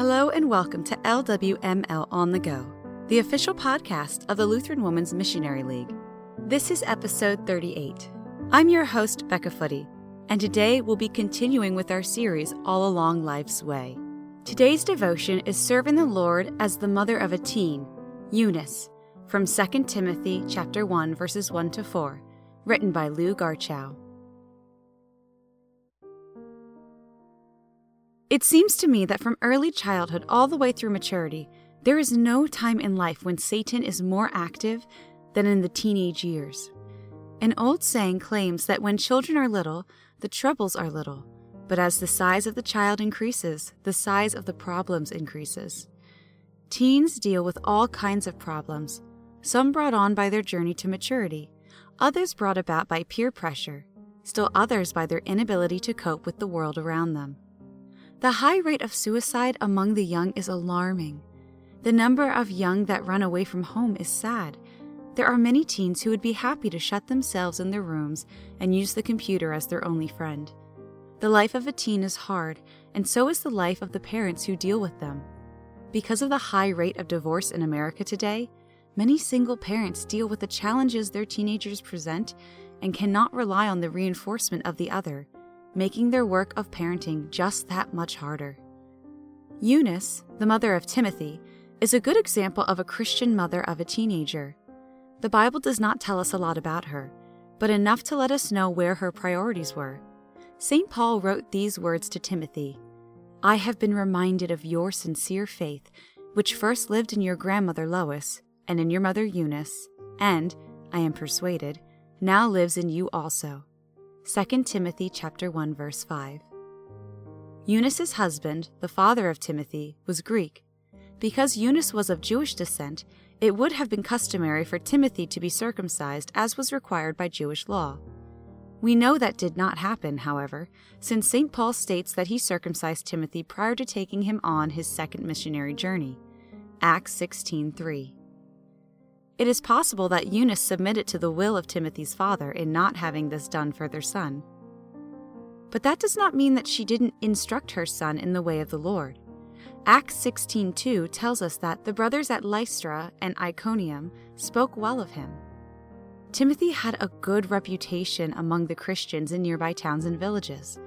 Hello and welcome to LWML On the Go, the official podcast of the Lutheran Women's Missionary League. This is episode 38. I'm your host, Becca Footy, and today we'll be continuing with our series All Along Life's Way. Today's devotion is serving the Lord as the mother of a teen, Eunice, from 2 Timothy chapter 1 verses 1 to 4, written by Lou Garchow. It seems to me that from early childhood all the way through maturity, there is no time in life when Satan is more active than in the teenage years. An old saying claims that when children are little, the troubles are little, but as the size of the child increases, the size of the problems increases. Teens deal with all kinds of problems, some brought on by their journey to maturity, others brought about by peer pressure, still others by their inability to cope with the world around them. The high rate of suicide among the young is alarming. The number of young that run away from home is sad. There are many teens who would be happy to shut themselves in their rooms and use the computer as their only friend. The life of a teen is hard, and so is the life of the parents who deal with them. Because of the high rate of divorce in America today, many single parents deal with the challenges their teenagers present and cannot rely on the reinforcement of the other making their work of parenting just that much harder. Eunice, the mother of Timothy, is a good example of a Christian mother of a teenager. The Bible does not tell us a lot about her, but enough to let us know where her priorities were. St. Paul wrote these words to Timothy I have been reminded of your sincere faith, which first lived in your grandmother Lois and in your mother Eunice, and, I am persuaded, now lives in you also. 2 Timothy chapter 1 verse 5. Eunice's husband, the father of Timothy, was Greek. Because Eunice was of Jewish descent, it would have been customary for Timothy to be circumcised as was required by Jewish law. We know that did not happen, however, since St. Paul states that he circumcised Timothy prior to taking him on his second missionary journey. Acts 16:3. It is possible that Eunice submitted to the will of Timothy's father in not having this done for their son. But that does not mean that she didn't instruct her son in the way of the Lord. Acts 16:2 tells us that the brothers at Lystra and Iconium spoke well of him. Timothy had a good reputation among the Christians in nearby towns and villages.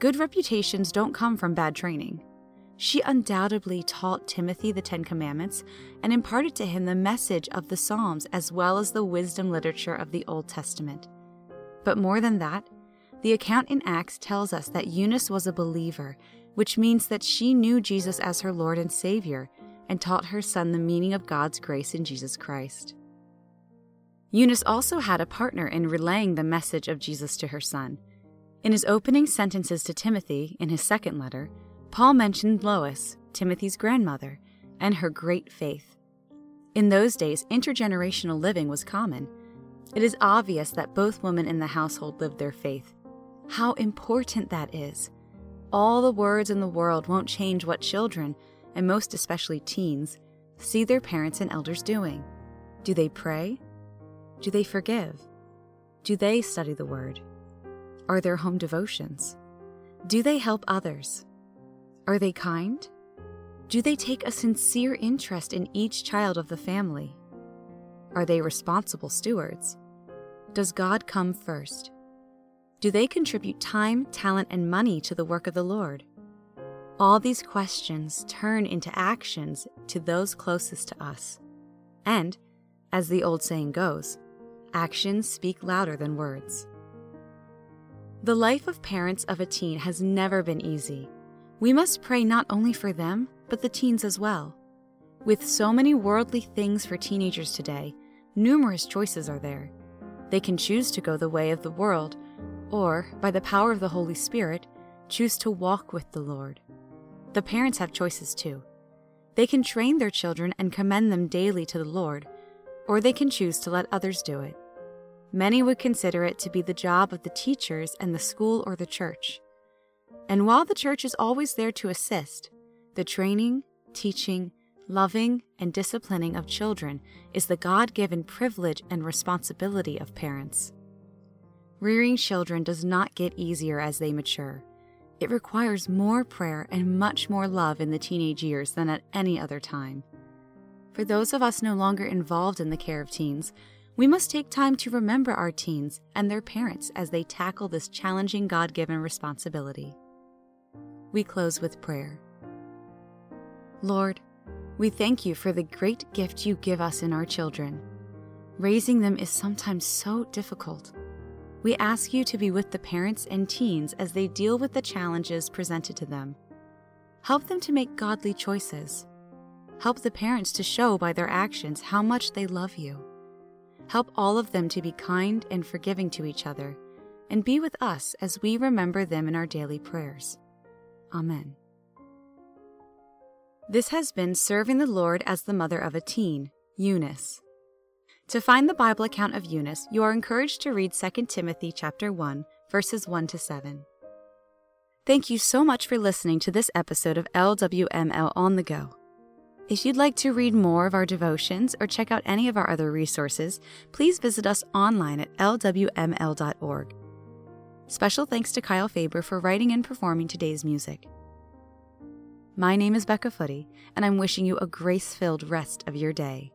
Good reputations don't come from bad training. She undoubtedly taught Timothy the Ten Commandments and imparted to him the message of the Psalms as well as the wisdom literature of the Old Testament. But more than that, the account in Acts tells us that Eunice was a believer, which means that she knew Jesus as her Lord and Savior and taught her son the meaning of God's grace in Jesus Christ. Eunice also had a partner in relaying the message of Jesus to her son. In his opening sentences to Timothy, in his second letter, Paul mentioned Lois, Timothy's grandmother, and her great faith. In those days, intergenerational living was common. It is obvious that both women in the household lived their faith. How important that is! All the words in the world won't change what children, and most especially teens, see their parents and elders doing. Do they pray? Do they forgive? Do they study the Word? Are there home devotions? Do they help others? Are they kind? Do they take a sincere interest in each child of the family? Are they responsible stewards? Does God come first? Do they contribute time, talent, and money to the work of the Lord? All these questions turn into actions to those closest to us. And, as the old saying goes, actions speak louder than words. The life of parents of a teen has never been easy. We must pray not only for them, but the teens as well. With so many worldly things for teenagers today, numerous choices are there. They can choose to go the way of the world, or, by the power of the Holy Spirit, choose to walk with the Lord. The parents have choices too. They can train their children and commend them daily to the Lord, or they can choose to let others do it. Many would consider it to be the job of the teachers and the school or the church. And while the church is always there to assist, the training, teaching, loving, and disciplining of children is the God given privilege and responsibility of parents. Rearing children does not get easier as they mature. It requires more prayer and much more love in the teenage years than at any other time. For those of us no longer involved in the care of teens, we must take time to remember our teens and their parents as they tackle this challenging God given responsibility. We close with prayer. Lord, we thank you for the great gift you give us in our children. Raising them is sometimes so difficult. We ask you to be with the parents and teens as they deal with the challenges presented to them. Help them to make godly choices. Help the parents to show by their actions how much they love you. Help all of them to be kind and forgiving to each other, and be with us as we remember them in our daily prayers. Amen. This has been Serving the Lord as the Mother of a Teen, Eunice. To find the Bible account of Eunice, you are encouraged to read 2 Timothy chapter 1, verses 1 to 7. Thank you so much for listening to this episode of LWML on the Go. If you'd like to read more of our devotions or check out any of our other resources, please visit us online at lwml.org. Special thanks to Kyle Faber for writing and performing today's music. My name is Becca Footy, and I'm wishing you a grace filled rest of your day.